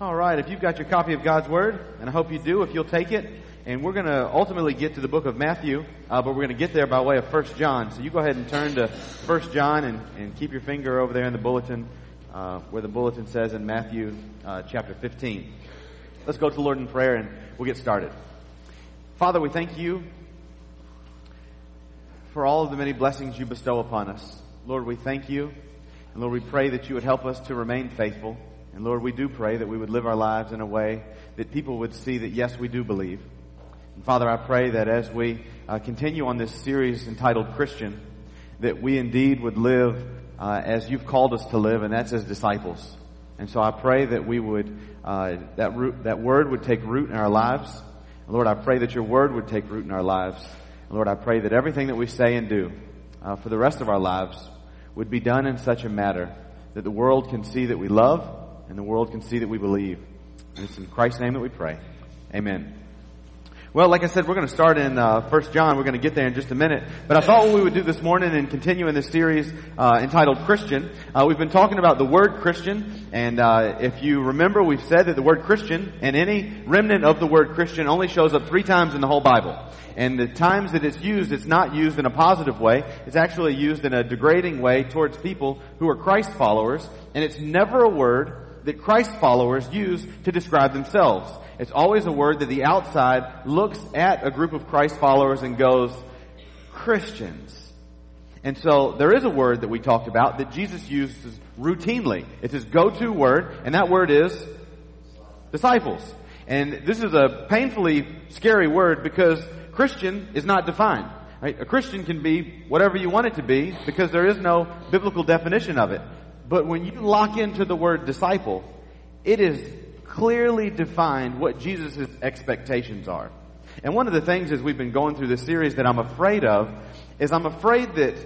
All right, if you've got your copy of God's Word, and I hope you do, if you'll take it, and we're going to ultimately get to the book of Matthew, uh, but we're going to get there by way of First John. So you go ahead and turn to First John and, and keep your finger over there in the bulletin, uh, where the bulletin says in Matthew uh, chapter 15. Let's go to the Lord in prayer and we'll get started. Father, we thank you for all of the many blessings you bestow upon us. Lord, we thank you, and Lord, we pray that you would help us to remain faithful. And Lord, we do pray that we would live our lives in a way that people would see that yes, we do believe. And Father, I pray that as we uh, continue on this series entitled Christian, that we indeed would live uh, as you've called us to live, and that's as disciples. And so I pray that we would, uh, that root, that word would take root in our lives. And Lord, I pray that your word would take root in our lives. And Lord, I pray that everything that we say and do uh, for the rest of our lives would be done in such a manner that the world can see that we love and the world can see that we believe. And it's in Christ's name that we pray. Amen. Well, like I said, we're going to start in uh, 1 John. We're going to get there in just a minute. But I thought what we would do this morning and continue in this series uh, entitled Christian. Uh, we've been talking about the word Christian, and uh, if you remember, we've said that the word Christian and any remnant of the word Christian only shows up three times in the whole Bible. And the times that it's used, it's not used in a positive way. It's actually used in a degrading way towards people who are Christ followers, and it's never a word that Christ followers use to describe themselves. It's always a word that the outside looks at a group of Christ followers and goes, Christians. And so there is a word that we talked about that Jesus uses routinely. It's his go-to word, and that word is disciples. And this is a painfully scary word because Christian is not defined. Right? A Christian can be whatever you want it to be because there is no biblical definition of it. But when you lock into the word disciple, it is clearly defined what Jesus' expectations are. And one of the things as we've been going through this series that I'm afraid of is I'm afraid that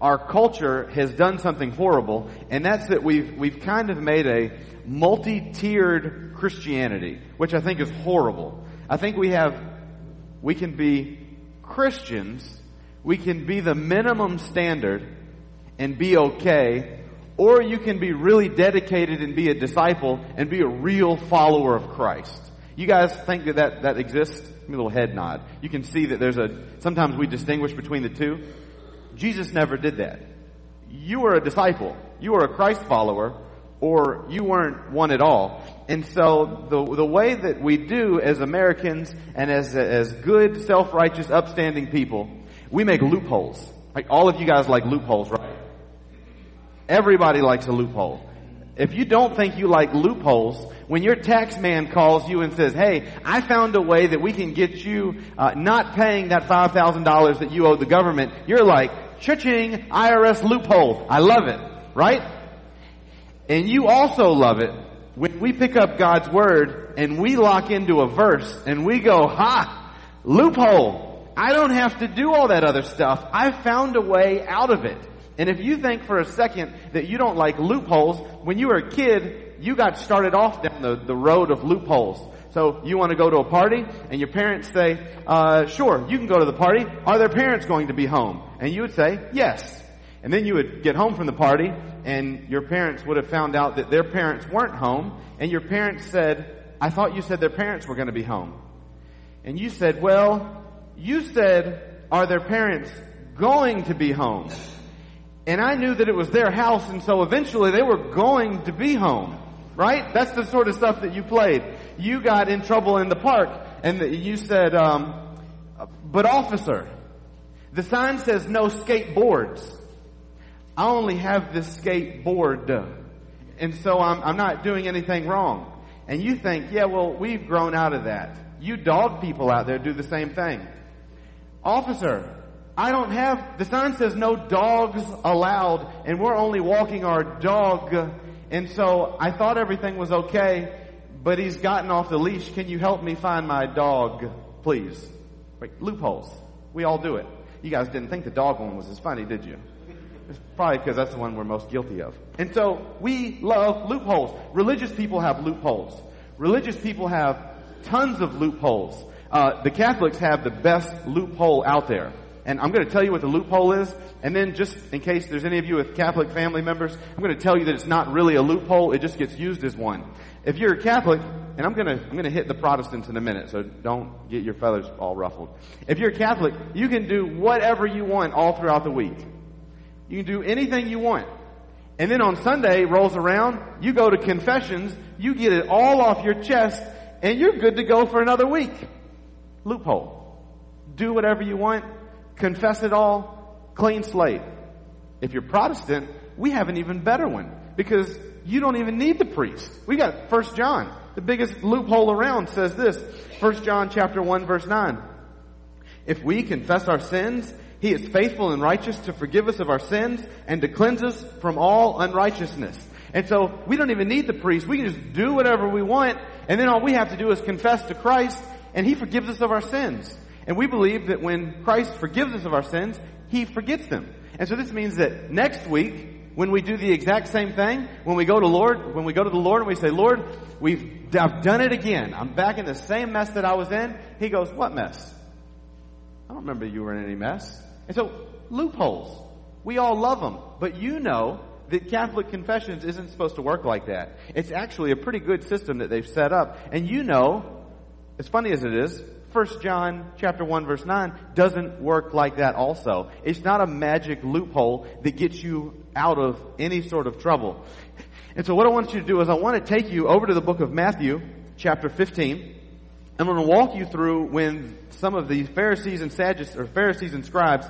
our culture has done something horrible, and that's that we've, we've kind of made a multi-tiered Christianity, which I think is horrible. I think we have, we can be Christians, we can be the minimum standard and be okay, or you can be really dedicated and be a disciple and be a real follower of Christ. You guys think that that, that exists? Give me a little head nod. You can see that there's a, sometimes we distinguish between the two. Jesus never did that. You were a disciple. You were a Christ follower or you weren't one at all. And so the, the way that we do as Americans and as, as good, self-righteous, upstanding people, we make loopholes. Like all of you guys like loopholes, right? Everybody likes a loophole. If you don't think you like loopholes, when your tax man calls you and says, hey, I found a way that we can get you uh, not paying that $5,000 that you owe the government, you're like, cha-ching, IRS loophole. I love it, right? And you also love it when we pick up God's Word and we lock into a verse and we go, ha, loophole. I don't have to do all that other stuff. I found a way out of it. And if you think for a second that you don't like loopholes, when you were a kid, you got started off down the, the road of loopholes. So you want to go to a party, and your parents say, uh, sure, you can go to the party. Are their parents going to be home? And you would say, yes. And then you would get home from the party, and your parents would have found out that their parents weren't home, and your parents said, I thought you said their parents were going to be home. And you said, well, you said, are their parents going to be home? And I knew that it was their house, and so eventually they were going to be home. Right? That's the sort of stuff that you played. You got in trouble in the park, and you said, um, but officer, the sign says no skateboards. I only have this skateboard. And so I'm, I'm not doing anything wrong. And you think, yeah, well, we've grown out of that. You dog people out there do the same thing. Officer, I don't have, the sign says no dogs allowed, and we're only walking our dog. And so I thought everything was okay, but he's gotten off the leash. Can you help me find my dog, please? Wait, loopholes. We all do it. You guys didn't think the dog one was as funny, did you? It's probably because that's the one we're most guilty of. And so we love loopholes. Religious people have loopholes. Religious people have tons of loopholes. Uh, the Catholics have the best loophole out there. And I'm going to tell you what the loophole is. And then just in case there's any of you with Catholic family members, I'm going to tell you that it's not really a loophole. It just gets used as one. If you're a Catholic, and I'm gonna, I'm gonna hit the Protestants in a minute, so don't get your feathers all ruffled. If you're a Catholic, you can do whatever you want all throughout the week. You can do anything you want. And then on Sunday rolls around, you go to confessions, you get it all off your chest, and you're good to go for another week. Loophole. Do whatever you want, confess it all, clean slate. If you're Protestant, we have an even better one because you don't even need the priest. We got 1 John. The biggest loophole around says this. 1 John chapter 1 verse 9. If we confess our sins, he is faithful and righteous to forgive us of our sins and to cleanse us from all unrighteousness. And so we don't even need the priest. We can just do whatever we want and then all we have to do is confess to Christ and he forgives us of our sins. And we believe that when Christ forgives us of our sins, he forgets them. And so this means that next week, when we do the exact same thing, when we go to Lord, when we go to the Lord and we say, Lord, we've, I've done it again. I'm back in the same mess that I was in. He goes, what mess? I don't remember you were in any mess. And so, loopholes. We all love them. But you know that Catholic confessions isn't supposed to work like that. It's actually a pretty good system that they've set up. And you know, as funny as it is, 1 John chapter 1 verse 9 doesn't work like that also. It's not a magic loophole that gets you out of any sort of trouble. And so what I want you to do is I want to take you over to the book of Matthew chapter 15. I'm going to walk you through when some of the Pharisees and Sadducees or Pharisees and scribes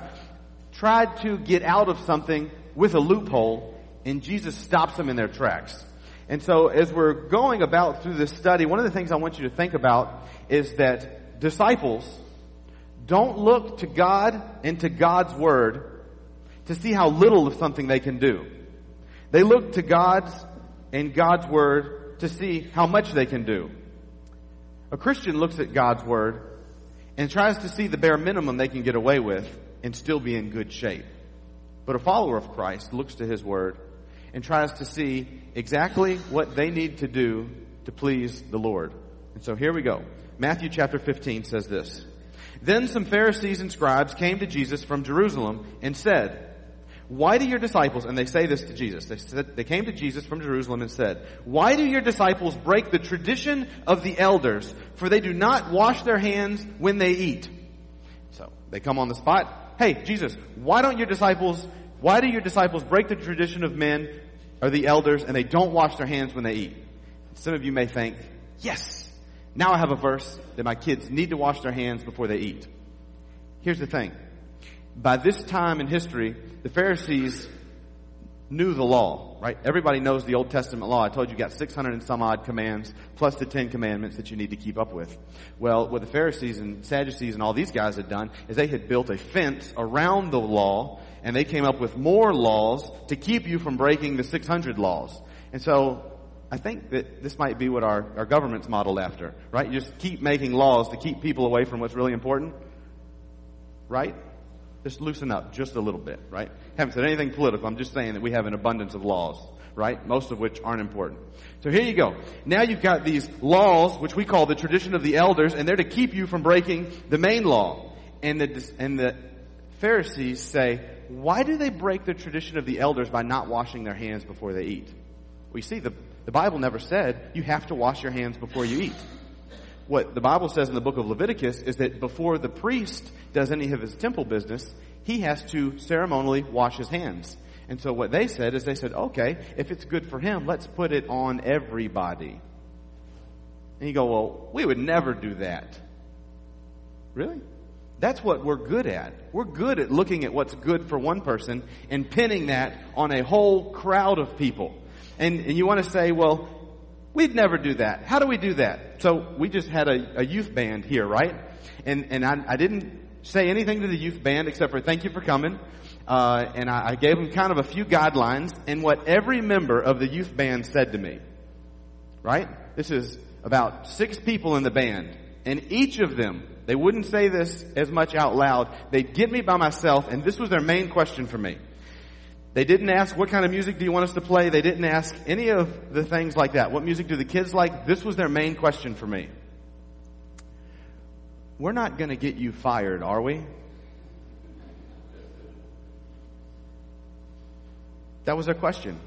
tried to get out of something with a loophole and Jesus stops them in their tracks. And so as we're going about through this study, one of the things I want you to think about is that disciples don't look to God and to God's Word to see how little of something they can do. They look to God's and God's Word to see how much they can do. A Christian looks at God's Word and tries to see the bare minimum they can get away with and still be in good shape. But a follower of Christ looks to His Word and tries to see exactly what they need to do to please the Lord. And so here we go. Matthew chapter 15 says this. Then some Pharisees and scribes came to Jesus from Jerusalem and said, why do your disciples, and they say this to Jesus, they said, they came to Jesus from Jerusalem and said, why do your disciples break the tradition of the elders, for they do not wash their hands when they eat? So, they come on the spot, hey, Jesus, why don't your disciples, why do your disciples break the tradition of men, or the elders, and they don't wash their hands when they eat? Some of you may think, yes, now I have a verse that my kids need to wash their hands before they eat. Here's the thing. By this time in history, the Pharisees knew the law, right? Everybody knows the Old Testament law. I told you you got 600 and some odd commands, plus the 10 commandments that you need to keep up with. Well, what the Pharisees and Sadducees and all these guys had done is they had built a fence around the law, and they came up with more laws to keep you from breaking the 600 laws. And so I think that this might be what our, our government's modeled after, right? You just keep making laws to keep people away from what's really important, right? Just loosen up just a little bit, right? Haven't said anything political. I'm just saying that we have an abundance of laws, right? Most of which aren't important. So here you go. Now you've got these laws, which we call the tradition of the elders, and they're to keep you from breaking the main law. And the, and the Pharisees say, why do they break the tradition of the elders by not washing their hands before they eat? We see the the Bible never said you have to wash your hands before you eat. What the Bible says in the book of Leviticus is that before the priest does any of his temple business, he has to ceremonially wash his hands. And so what they said is they said, okay, if it's good for him, let's put it on everybody. And you go, well, we would never do that. Really? That's what we're good at. We're good at looking at what's good for one person and pinning that on a whole crowd of people and, and you want to say, well, we'd never do that. How do we do that? So we just had a, a youth band here, right? And, and I, I didn't say anything to the youth band except for thank you for coming. Uh, and I, I gave them kind of a few guidelines and what every member of the youth band said to me. Right? This is about six people in the band. And each of them, they wouldn't say this as much out loud. They'd get me by myself and this was their main question for me. They didn't ask, what kind of music do you want us to play? They didn't ask any of the things like that. What music do the kids like? This was their main question for me. We're not going to get you fired, are we? That was their question.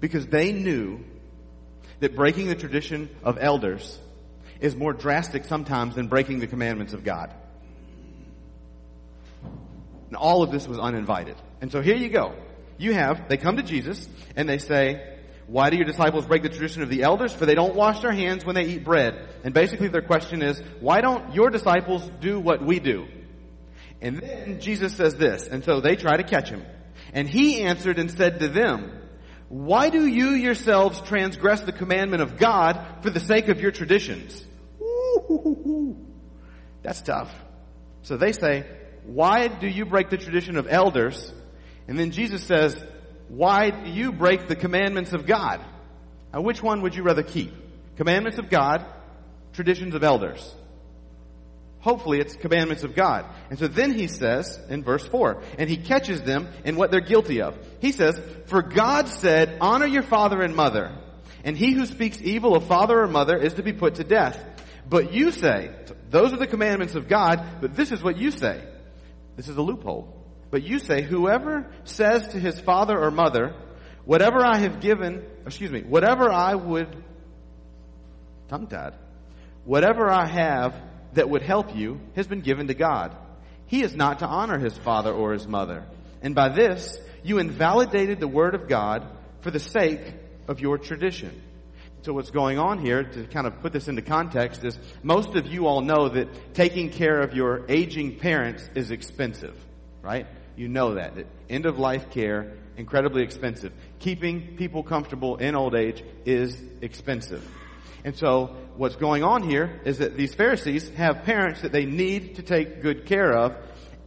Because they knew that breaking the tradition of elders is more drastic sometimes than breaking the commandments of God. And all of this was uninvited. And so here you go. You have, they come to Jesus and they say, why do your disciples break the tradition of the elders? For they don't wash their hands when they eat bread. And basically their question is, why don't your disciples do what we do? And then Jesus says this, and so they try to catch him. And he answered and said to them, why do you yourselves transgress the commandment of God for the sake of your traditions? That's tough. So they say, why do you break the tradition of elders? And then Jesus says, why do you break the commandments of God? Now which one would you rather keep? Commandments of God, traditions of elders. Hopefully it's commandments of God. And so then he says in verse 4, and he catches them in what they're guilty of. He says, For God said, honor your father and mother, and he who speaks evil of father or mother is to be put to death. But you say, those are the commandments of God, but this is what you say. This is a loophole. But you say, whoever says to his father or mother, whatever I have given, excuse me, whatever I would, tongue tied, whatever I have that would help you has been given to God. He is not to honor his father or his mother. And by this, you invalidated the word of God for the sake of your tradition. So what's going on here, to kind of put this into context, is most of you all know that taking care of your aging parents is expensive, right? You know that. that end of life care, incredibly expensive. Keeping people comfortable in old age is expensive. And so what's going on here is that these Pharisees have parents that they need to take good care of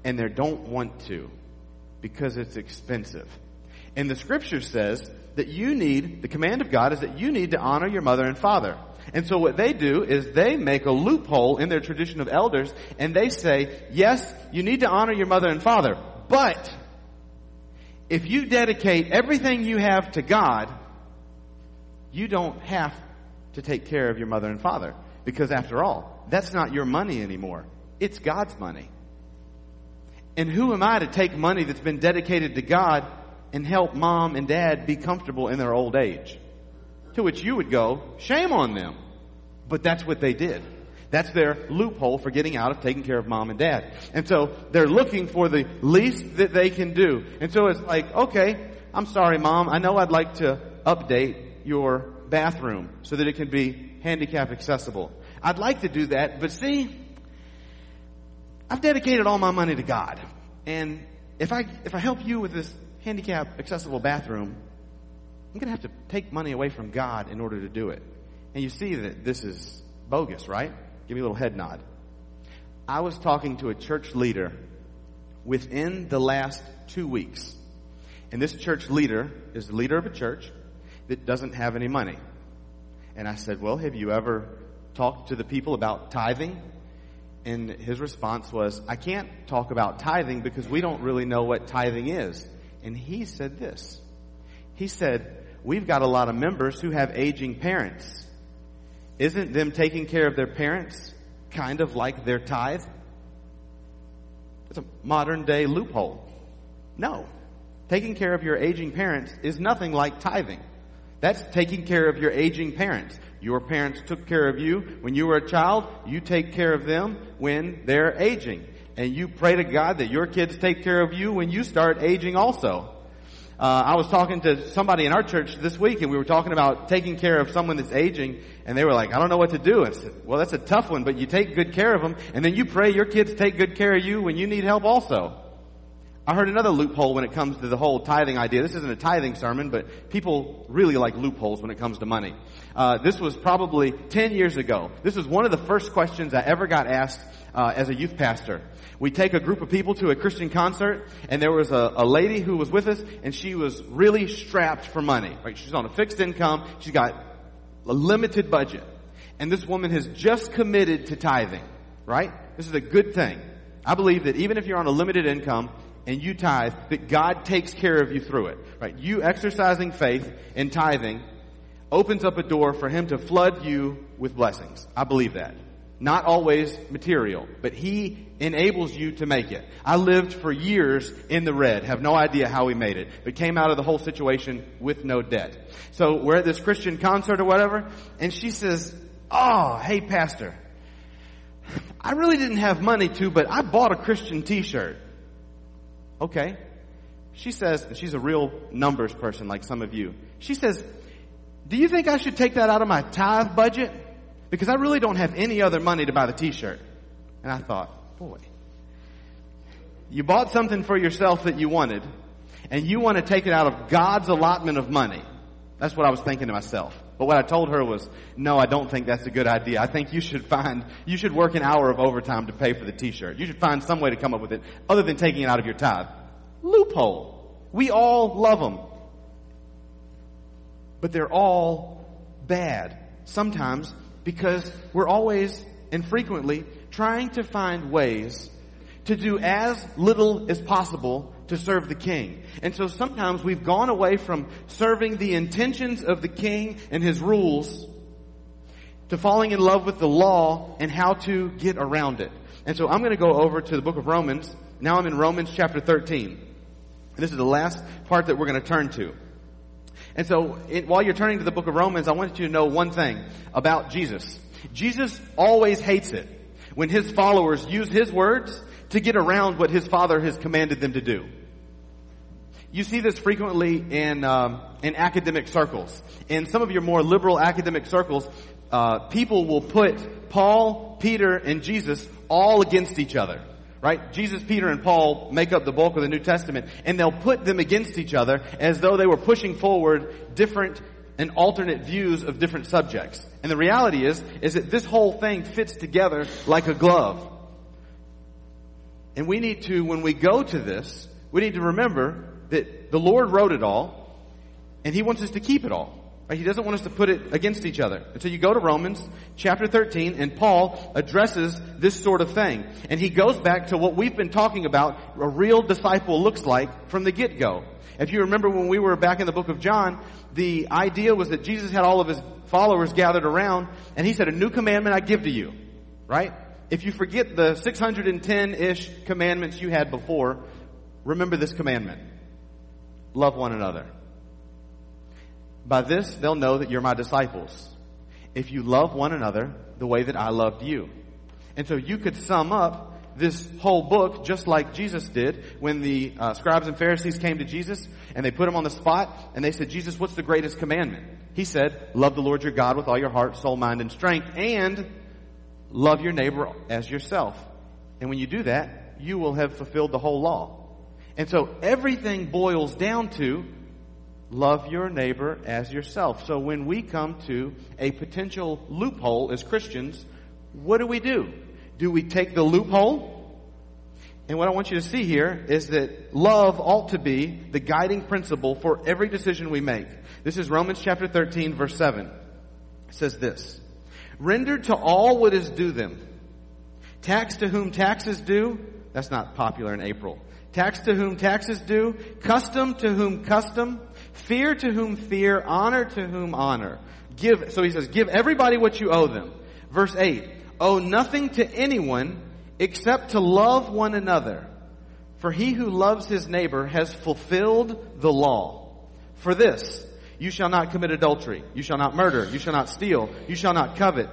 and they don't want to because it's expensive. And the scripture says that you need, the command of God is that you need to honor your mother and father. And so what they do is they make a loophole in their tradition of elders and they say, yes, you need to honor your mother and father, but if you dedicate everything you have to God, you don't have to take care of your mother and father. Because after all, that's not your money anymore. It's God's money. And who am I to take money that's been dedicated to God and help mom and dad be comfortable in their old age? To which you would go, shame on them. But that's what they did. That's their loophole for getting out of taking care of mom and dad. And so they're looking for the least that they can do. And so it's like, okay, I'm sorry mom, I know I'd like to update your bathroom so that it can be handicap accessible. I'd like to do that, but see, I've dedicated all my money to God. And if I, if I help you with this handicap accessible bathroom, I'm going to have to take money away from God in order to do it. And you see that this is bogus, right? Give me a little head nod. I was talking to a church leader within the last two weeks. And this church leader is the leader of a church that doesn't have any money. And I said, well, have you ever talked to the people about tithing? And his response was, I can't talk about tithing because we don't really know what tithing is. And he said this. He said, we've got a lot of members who have aging parents. Isn't them taking care of their parents kind of like their tithe? It's a modern day loophole. No. Taking care of your aging parents is nothing like tithing. That's taking care of your aging parents. Your parents took care of you when you were a child. You take care of them when they're aging. And you pray to God that your kids take care of you when you start aging also. Uh, I was talking to somebody in our church this week and we were talking about taking care of someone that's aging and they were like, I don't know what to do. I said, well, that's a tough one, but you take good care of them and then you pray your kids take good care of you when you need help also. I heard another loophole when it comes to the whole tithing idea. This isn't a tithing sermon, but people really like loopholes when it comes to money. Uh, this was probably 10 years ago. This was one of the first questions I ever got asked uh, as a youth pastor. We take a group of people to a Christian concert, and there was a, a lady who was with us, and she was really strapped for money. Right? She's on a fixed income. She's got a limited budget. And this woman has just committed to tithing. Right? This is a good thing. I believe that even if you're on a limited income, and you tithe, that God takes care of you through it. Right? You exercising faith and tithing opens up a door for Him to flood you with blessings. I believe that. Not always material, but He enables you to make it. I lived for years in the red, have no idea how we made it, but came out of the whole situation with no debt. So we're at this Christian concert or whatever, and she says, oh, hey pastor, I really didn't have money to, but I bought a Christian t-shirt. Okay. She says, and she's a real numbers person like some of you. She says, do you think I should take that out of my tithe budget? Because I really don't have any other money to buy the t-shirt. And I thought, boy, you bought something for yourself that you wanted, and you want to take it out of God's allotment of money. That's what I was thinking to myself. But what I told her was, no, I don't think that's a good idea. I think you should find, you should work an hour of overtime to pay for the t-shirt. You should find some way to come up with it other than taking it out of your tithe. Loophole. We all love them. But they're all bad. Sometimes because we're always and frequently trying to find ways to do as little as possible to serve the king. And so sometimes we've gone away from serving the intentions of the king and his rules to falling in love with the law and how to get around it. And so I'm going to go over to the book of Romans. Now I'm in Romans chapter 13. And this is the last part that we're going to turn to. And so it, while you're turning to the book of Romans, I want you to know one thing about Jesus. Jesus always hates it when his followers use his words to get around what his father has commanded them to do. You see this frequently in um, in academic circles. In some of your more liberal academic circles, uh, people will put Paul, Peter, and Jesus all against each other. Right? Jesus, Peter, and Paul make up the bulk of the New Testament, and they'll put them against each other as though they were pushing forward different and alternate views of different subjects. And the reality is, is that this whole thing fits together like a glove. And we need to, when we go to this, we need to remember that the Lord wrote it all, and He wants us to keep it all. Right? He doesn't want us to put it against each other. And so you go to Romans chapter 13, and Paul addresses this sort of thing. And he goes back to what we've been talking about a real disciple looks like from the get-go. If you remember when we were back in the book of John, the idea was that Jesus had all of his followers gathered around, and he said, a new commandment I give to you. Right? If you forget the 610-ish commandments you had before, remember this commandment love one another. By this, they'll know that you're my disciples. If you love one another the way that I loved you. And so you could sum up this whole book just like Jesus did when the uh, scribes and Pharisees came to Jesus and they put him on the spot and they said, Jesus, what's the greatest commandment? He said, love the Lord your God with all your heart, soul, mind, and strength and love your neighbor as yourself. And when you do that, you will have fulfilled the whole law. And so everything boils down to love your neighbor as yourself. So when we come to a potential loophole as Christians, what do we do? Do we take the loophole? And what I want you to see here is that love ought to be the guiding principle for every decision we make. This is Romans chapter 13 verse 7. It says this, Render to all what is due them. Tax to whom taxes due. That's not popular in April. Tax to whom taxes due, custom to whom custom, fear to whom fear, honor to whom honor. Give, so he says, give everybody what you owe them. Verse 8, owe nothing to anyone except to love one another. For he who loves his neighbor has fulfilled the law. For this, you shall not commit adultery, you shall not murder, you shall not steal, you shall not covet.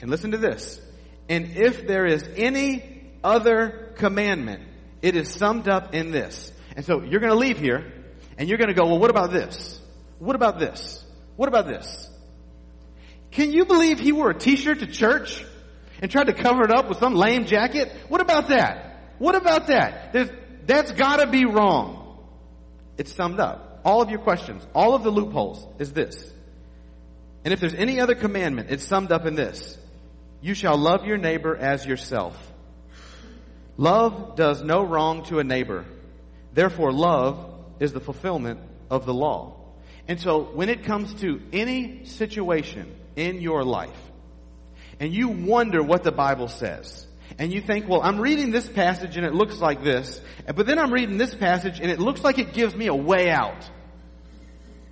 And listen to this. And if there is any other commandment, it is summed up in this. And so you're going to leave here and you're going to go, well, what about this? What about this? What about this? Can you believe he wore a t-shirt to church and tried to cover it up with some lame jacket? What about that? What about that? There's, that's gotta be wrong. It's summed up. All of your questions, all of the loopholes is this. And if there's any other commandment, it's summed up in this. You shall love your neighbor as yourself. Love does no wrong to a neighbor. Therefore, love is the fulfillment of the law. And so, when it comes to any situation in your life, and you wonder what the Bible says, and you think, well, I'm reading this passage and it looks like this, but then I'm reading this passage and it looks like it gives me a way out.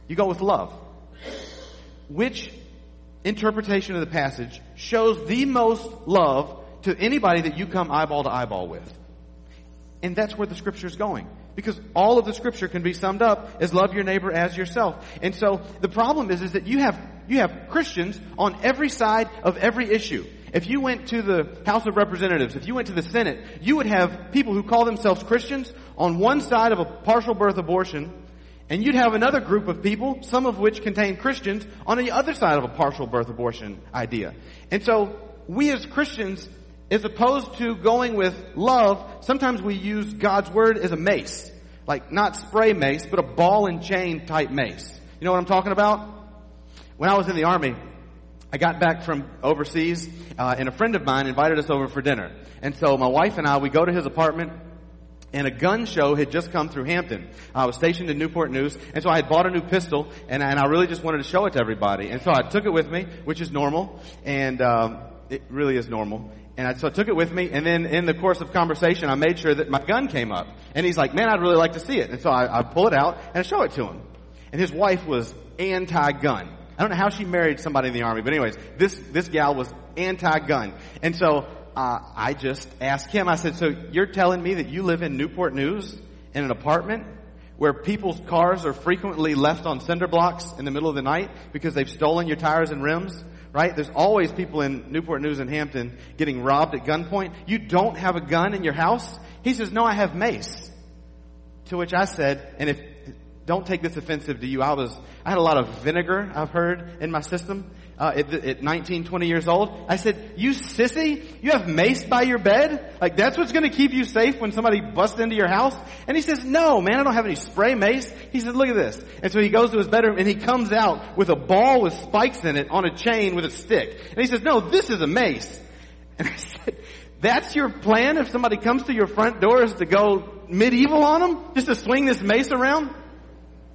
You go with love. Which interpretation of the passage shows the most love to anybody that you come eyeball to eyeball with. And that's where the scripture is going. Because all of the scripture can be summed up as love your neighbor as yourself. And so the problem is, is that you have, you have Christians on every side of every issue. If you went to the House of Representatives, if you went to the Senate, you would have people who call themselves Christians on one side of a partial birth abortion, and you'd have another group of people, some of which contain Christians, on the other side of a partial birth abortion idea. And so, we as Christians, as opposed to going with love, sometimes we use God's word as a mace. Like, not spray mace, but a ball and chain type mace. You know what I'm talking about? When I was in the army, I got back from overseas, uh, and a friend of mine invited us over for dinner. And so my wife and I, we go to his apartment, and a gun show had just come through Hampton. I was stationed in Newport News, and so I had bought a new pistol, and, and I really just wanted to show it to everybody. And so I took it with me, which is normal, and um, it really is normal. And I, so I took it with me, and then in the course of conversation, I made sure that my gun came up. And he's like, man, I'd really like to see it. And so I, I pull it out, and I show it to him. And his wife was anti-gun. I don't know how she married somebody in the army, but anyways, this, this gal was anti-gun. And so, uh, I just asked him, I said, so you're telling me that you live in Newport News in an apartment where people's cars are frequently left on cinder blocks in the middle of the night because they've stolen your tires and rims? Right? There's always people in Newport News and Hampton getting robbed at gunpoint. You don't have a gun in your house? He says, no, I have mace. To which I said, and if don't take this offensive to you. I was, I had a lot of vinegar, I've heard, in my system, uh, at, at 19, 20 years old. I said, you sissy, you have mace by your bed? Like that's what's gonna keep you safe when somebody busts into your house? And he says, no, man, I don't have any spray mace. He said, look at this. And so he goes to his bedroom and he comes out with a ball with spikes in it on a chain with a stick. And he says, no, this is a mace. And I said, that's your plan if somebody comes to your front door is to go medieval on them? Just to swing this mace around?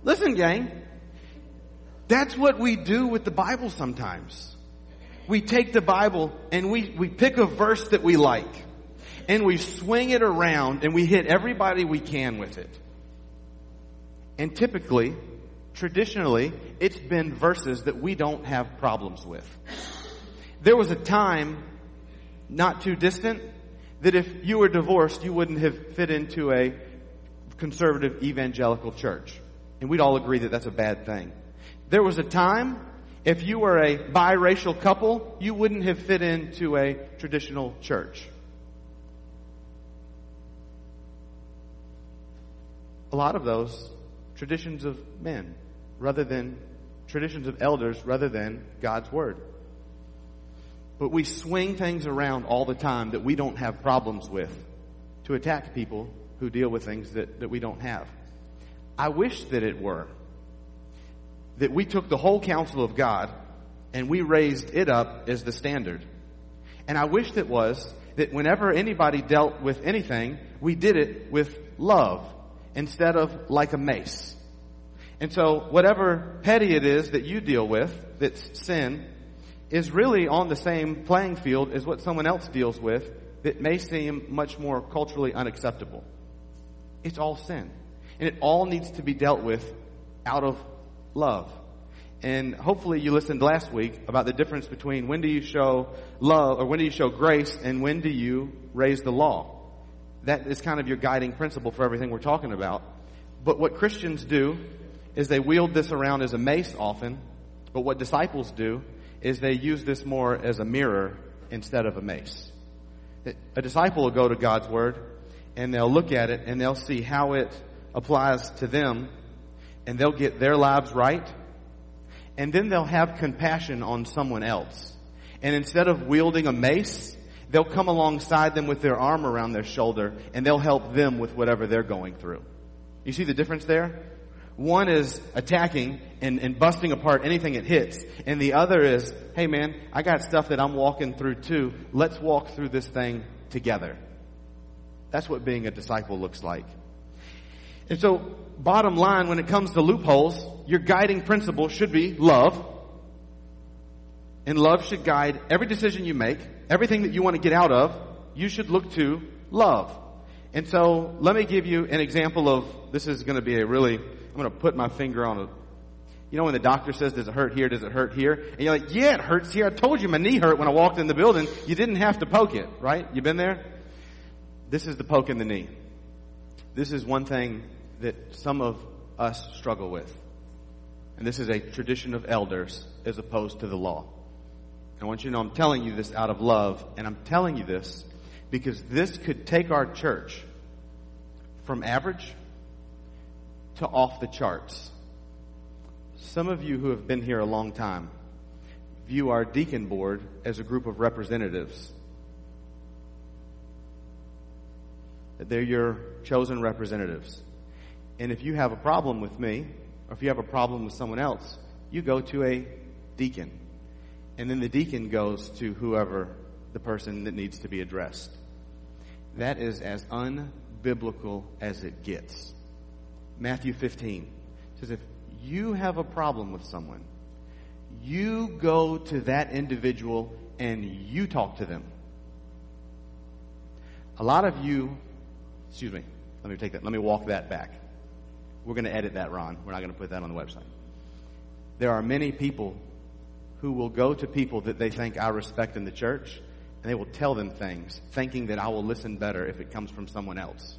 Listen, gang. That's what we do with the Bible sometimes. We take the Bible and we, we pick a verse that we like and we swing it around and we hit everybody we can with it. And typically, traditionally, it's been verses that we don't have problems with. There was a time, not too distant, that if you were divorced, you wouldn't have fit into a conservative evangelical church. And we'd all agree that that's a bad thing. There was a time, if you were a biracial couple, you wouldn't have fit into a traditional church. A lot of those traditions of men rather than traditions of elders rather than God's Word. But we swing things around all the time that we don't have problems with to attack people who deal with things that, that we don't have. I wish that it were. That we took the whole counsel of God and we raised it up as the standard. And I wish it was that whenever anybody dealt with anything, we did it with love instead of like a mace. And so whatever petty it is that you deal with, that's sin, is really on the same playing field as what someone else deals with that may seem much more culturally unacceptable. It's all sin. And it all needs to be dealt with out of love. And hopefully you listened last week about the difference between when do you show love or when do you show grace and when do you raise the law. That is kind of your guiding principle for everything we're talking about. But what Christians do is they wield this around as a mace often. But what disciples do is they use this more as a mirror instead of a mace. A disciple will go to God's Word and they'll look at it and they'll see how it applies to them and they'll get their lives right and then they'll have compassion on someone else. And instead of wielding a mace, they'll come alongside them with their arm around their shoulder and they'll help them with whatever they're going through. You see the difference there? One is attacking and, and busting apart anything it hits. And the other is, hey man, I got stuff that I'm walking through too. Let's walk through this thing together. That's what being a disciple looks like. And so, bottom line, when it comes to loopholes, your guiding principle should be love. And love should guide every decision you make, everything that you want to get out of, you should look to love. And so, let me give you an example of, this is going to be a really, I'm going to put my finger on a, You know when the doctor says, does it hurt here? Does it hurt here? And you're like, yeah, it hurts here. I told you my knee hurt when I walked in the building. You didn't have to poke it, right? You been there? This is the poke in the knee. This is one thing that some of us struggle with. And this is a tradition of elders as opposed to the law. I want you to know I'm telling you this out of love, and I'm telling you this because this could take our church from average to off the charts. Some of you who have been here a long time view our deacon board as a group of representatives. They're your chosen representatives. And if you have a problem with me, or if you have a problem with someone else, you go to a deacon. And then the deacon goes to whoever the person that needs to be addressed. That is as unbiblical as it gets. Matthew 15 says if you have a problem with someone, you go to that individual and you talk to them. A lot of you, excuse me, let me take that, let me walk that back. We're going to edit that, Ron. We're not going to put that on the website. There are many people who will go to people that they think I respect in the church and they will tell them things thinking that I will listen better if it comes from someone else.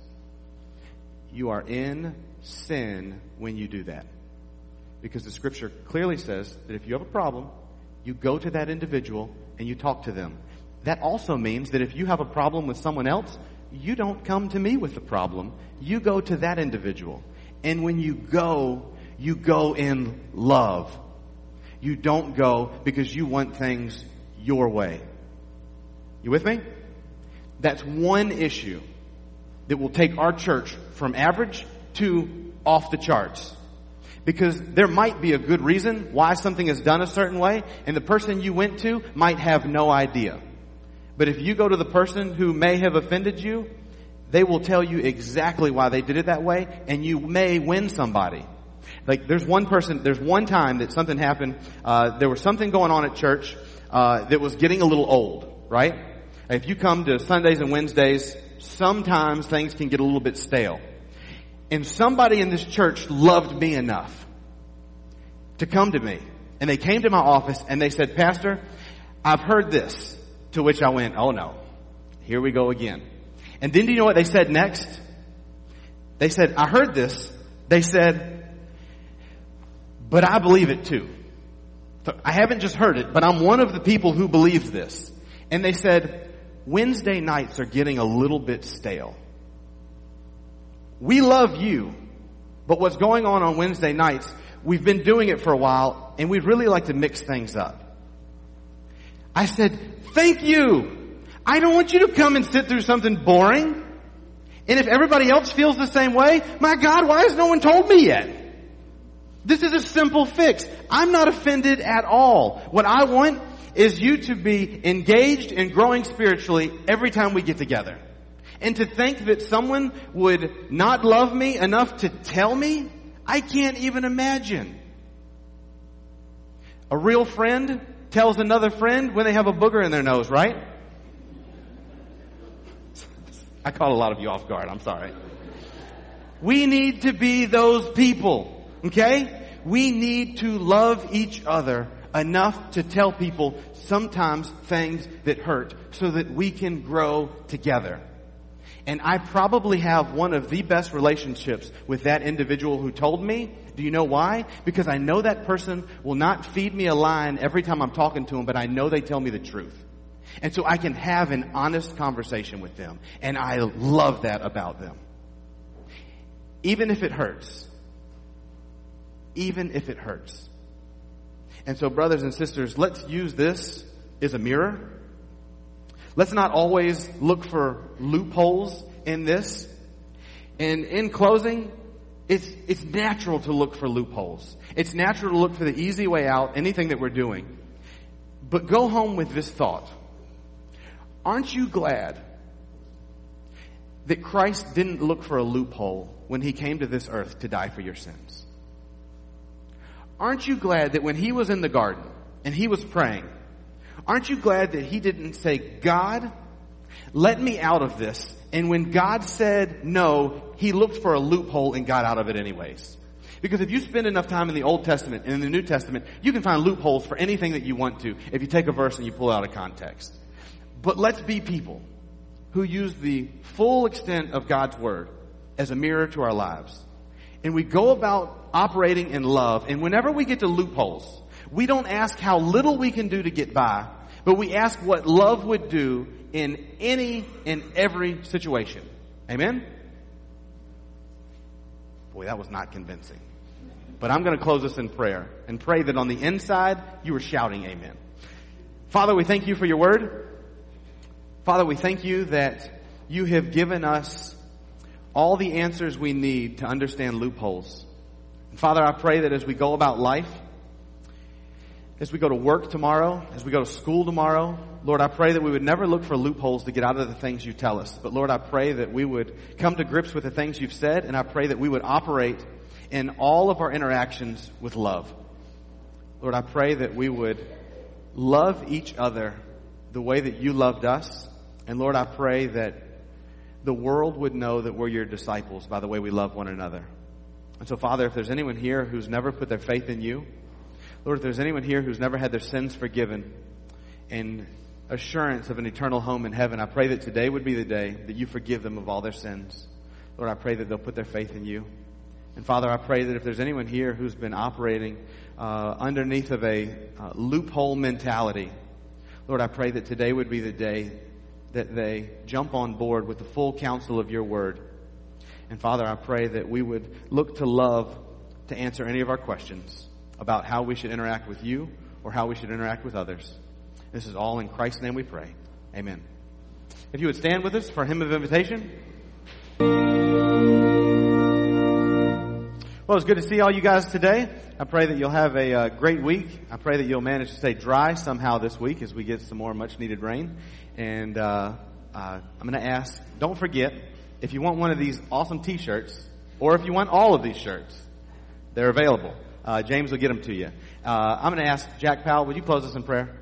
You are in sin when you do that. Because the scripture clearly says that if you have a problem, you go to that individual and you talk to them. That also means that if you have a problem with someone else, you don't come to me with the problem. You go to that individual. And when you go, you go in love. You don't go because you want things your way. You with me? That's one issue that will take our church from average to off the charts. Because there might be a good reason why something is done a certain way, and the person you went to might have no idea. But if you go to the person who may have offended you, they will tell you exactly why they did it that way, and you may win somebody. Like there's one person, there's one time that something happened. Uh, there was something going on at church uh, that was getting a little old, right? If you come to Sundays and Wednesdays, sometimes things can get a little bit stale. And somebody in this church loved me enough to come to me. And they came to my office and they said, Pastor, I've heard this. To which I went, oh no, here we go again. And then do you know what they said next? They said, I heard this. They said, but I believe it too. I haven't just heard it, but I'm one of the people who believes this. And they said, Wednesday nights are getting a little bit stale. We love you, but what's going on on Wednesday nights, we've been doing it for a while, and we'd really like to mix things up. I said, thank you. I don't want you to come and sit through something boring. And if everybody else feels the same way, my God, why has no one told me yet? This is a simple fix. I'm not offended at all. What I want is you to be engaged and growing spiritually every time we get together. And to think that someone would not love me enough to tell me, I can't even imagine. A real friend tells another friend when they have a booger in their nose, right? I caught a lot of you off guard. I'm sorry. We need to be those people, okay? We need to love each other enough to tell people sometimes things that hurt so that we can grow together. And I probably have one of the best relationships with that individual who told me. Do you know why? Because I know that person will not feed me a line every time I'm talking to them, but I know they tell me the truth. And so I can have an honest conversation with them. And I love that about them. Even if it hurts. Even if it hurts. And so brothers and sisters, let's use this as a mirror Let's not always look for loopholes in this. And in closing, it's, it's natural to look for loopholes. It's natural to look for the easy way out, anything that we're doing. But go home with this thought. Aren't you glad that Christ didn't look for a loophole when he came to this earth to die for your sins? Aren't you glad that when he was in the garden and he was praying, Aren't you glad that he didn't say, God, let me out of this. And when God said no, he looked for a loophole and got out of it anyways. Because if you spend enough time in the Old Testament and in the New Testament, you can find loopholes for anything that you want to if you take a verse and you pull out of context. But let's be people who use the full extent of God's Word as a mirror to our lives. And we go about operating in love. And whenever we get to loopholes, we don't ask how little we can do to get by, but we ask what love would do in any and every situation. Amen? Boy, that was not convincing. But I'm going to close this in prayer and pray that on the inside you are shouting amen. Father, we thank you for your word. Father, we thank you that you have given us all the answers we need to understand loopholes. And Father, I pray that as we go about life, as we go to work tomorrow, as we go to school tomorrow, Lord, I pray that we would never look for loopholes to get out of the things you tell us. But Lord, I pray that we would come to grips with the things you've said, and I pray that we would operate in all of our interactions with love. Lord, I pray that we would love each other the way that you loved us. And Lord, I pray that the world would know that we're your disciples by the way we love one another. And so, Father, if there's anyone here who's never put their faith in you, Lord, if there's anyone here who's never had their sins forgiven and assurance of an eternal home in heaven, I pray that today would be the day that you forgive them of all their sins. Lord, I pray that they'll put their faith in you. And Father, I pray that if there's anyone here who's been operating uh, underneath of a uh, loophole mentality, Lord, I pray that today would be the day that they jump on board with the full counsel of your word. And Father, I pray that we would look to love to answer any of our questions about how we should interact with you or how we should interact with others. This is all in Christ's name we pray. Amen. If you would stand with us for a hymn of invitation. Well, it's good to see all you guys today. I pray that you'll have a uh, great week. I pray that you'll manage to stay dry somehow this week as we get some more much needed rain. And uh, uh, I'm going to ask, don't forget, if you want one of these awesome t-shirts, or if you want all of these shirts, they're available. Uh, James will get them to you. Uh, I'm going to ask Jack Powell, would you close us in prayer?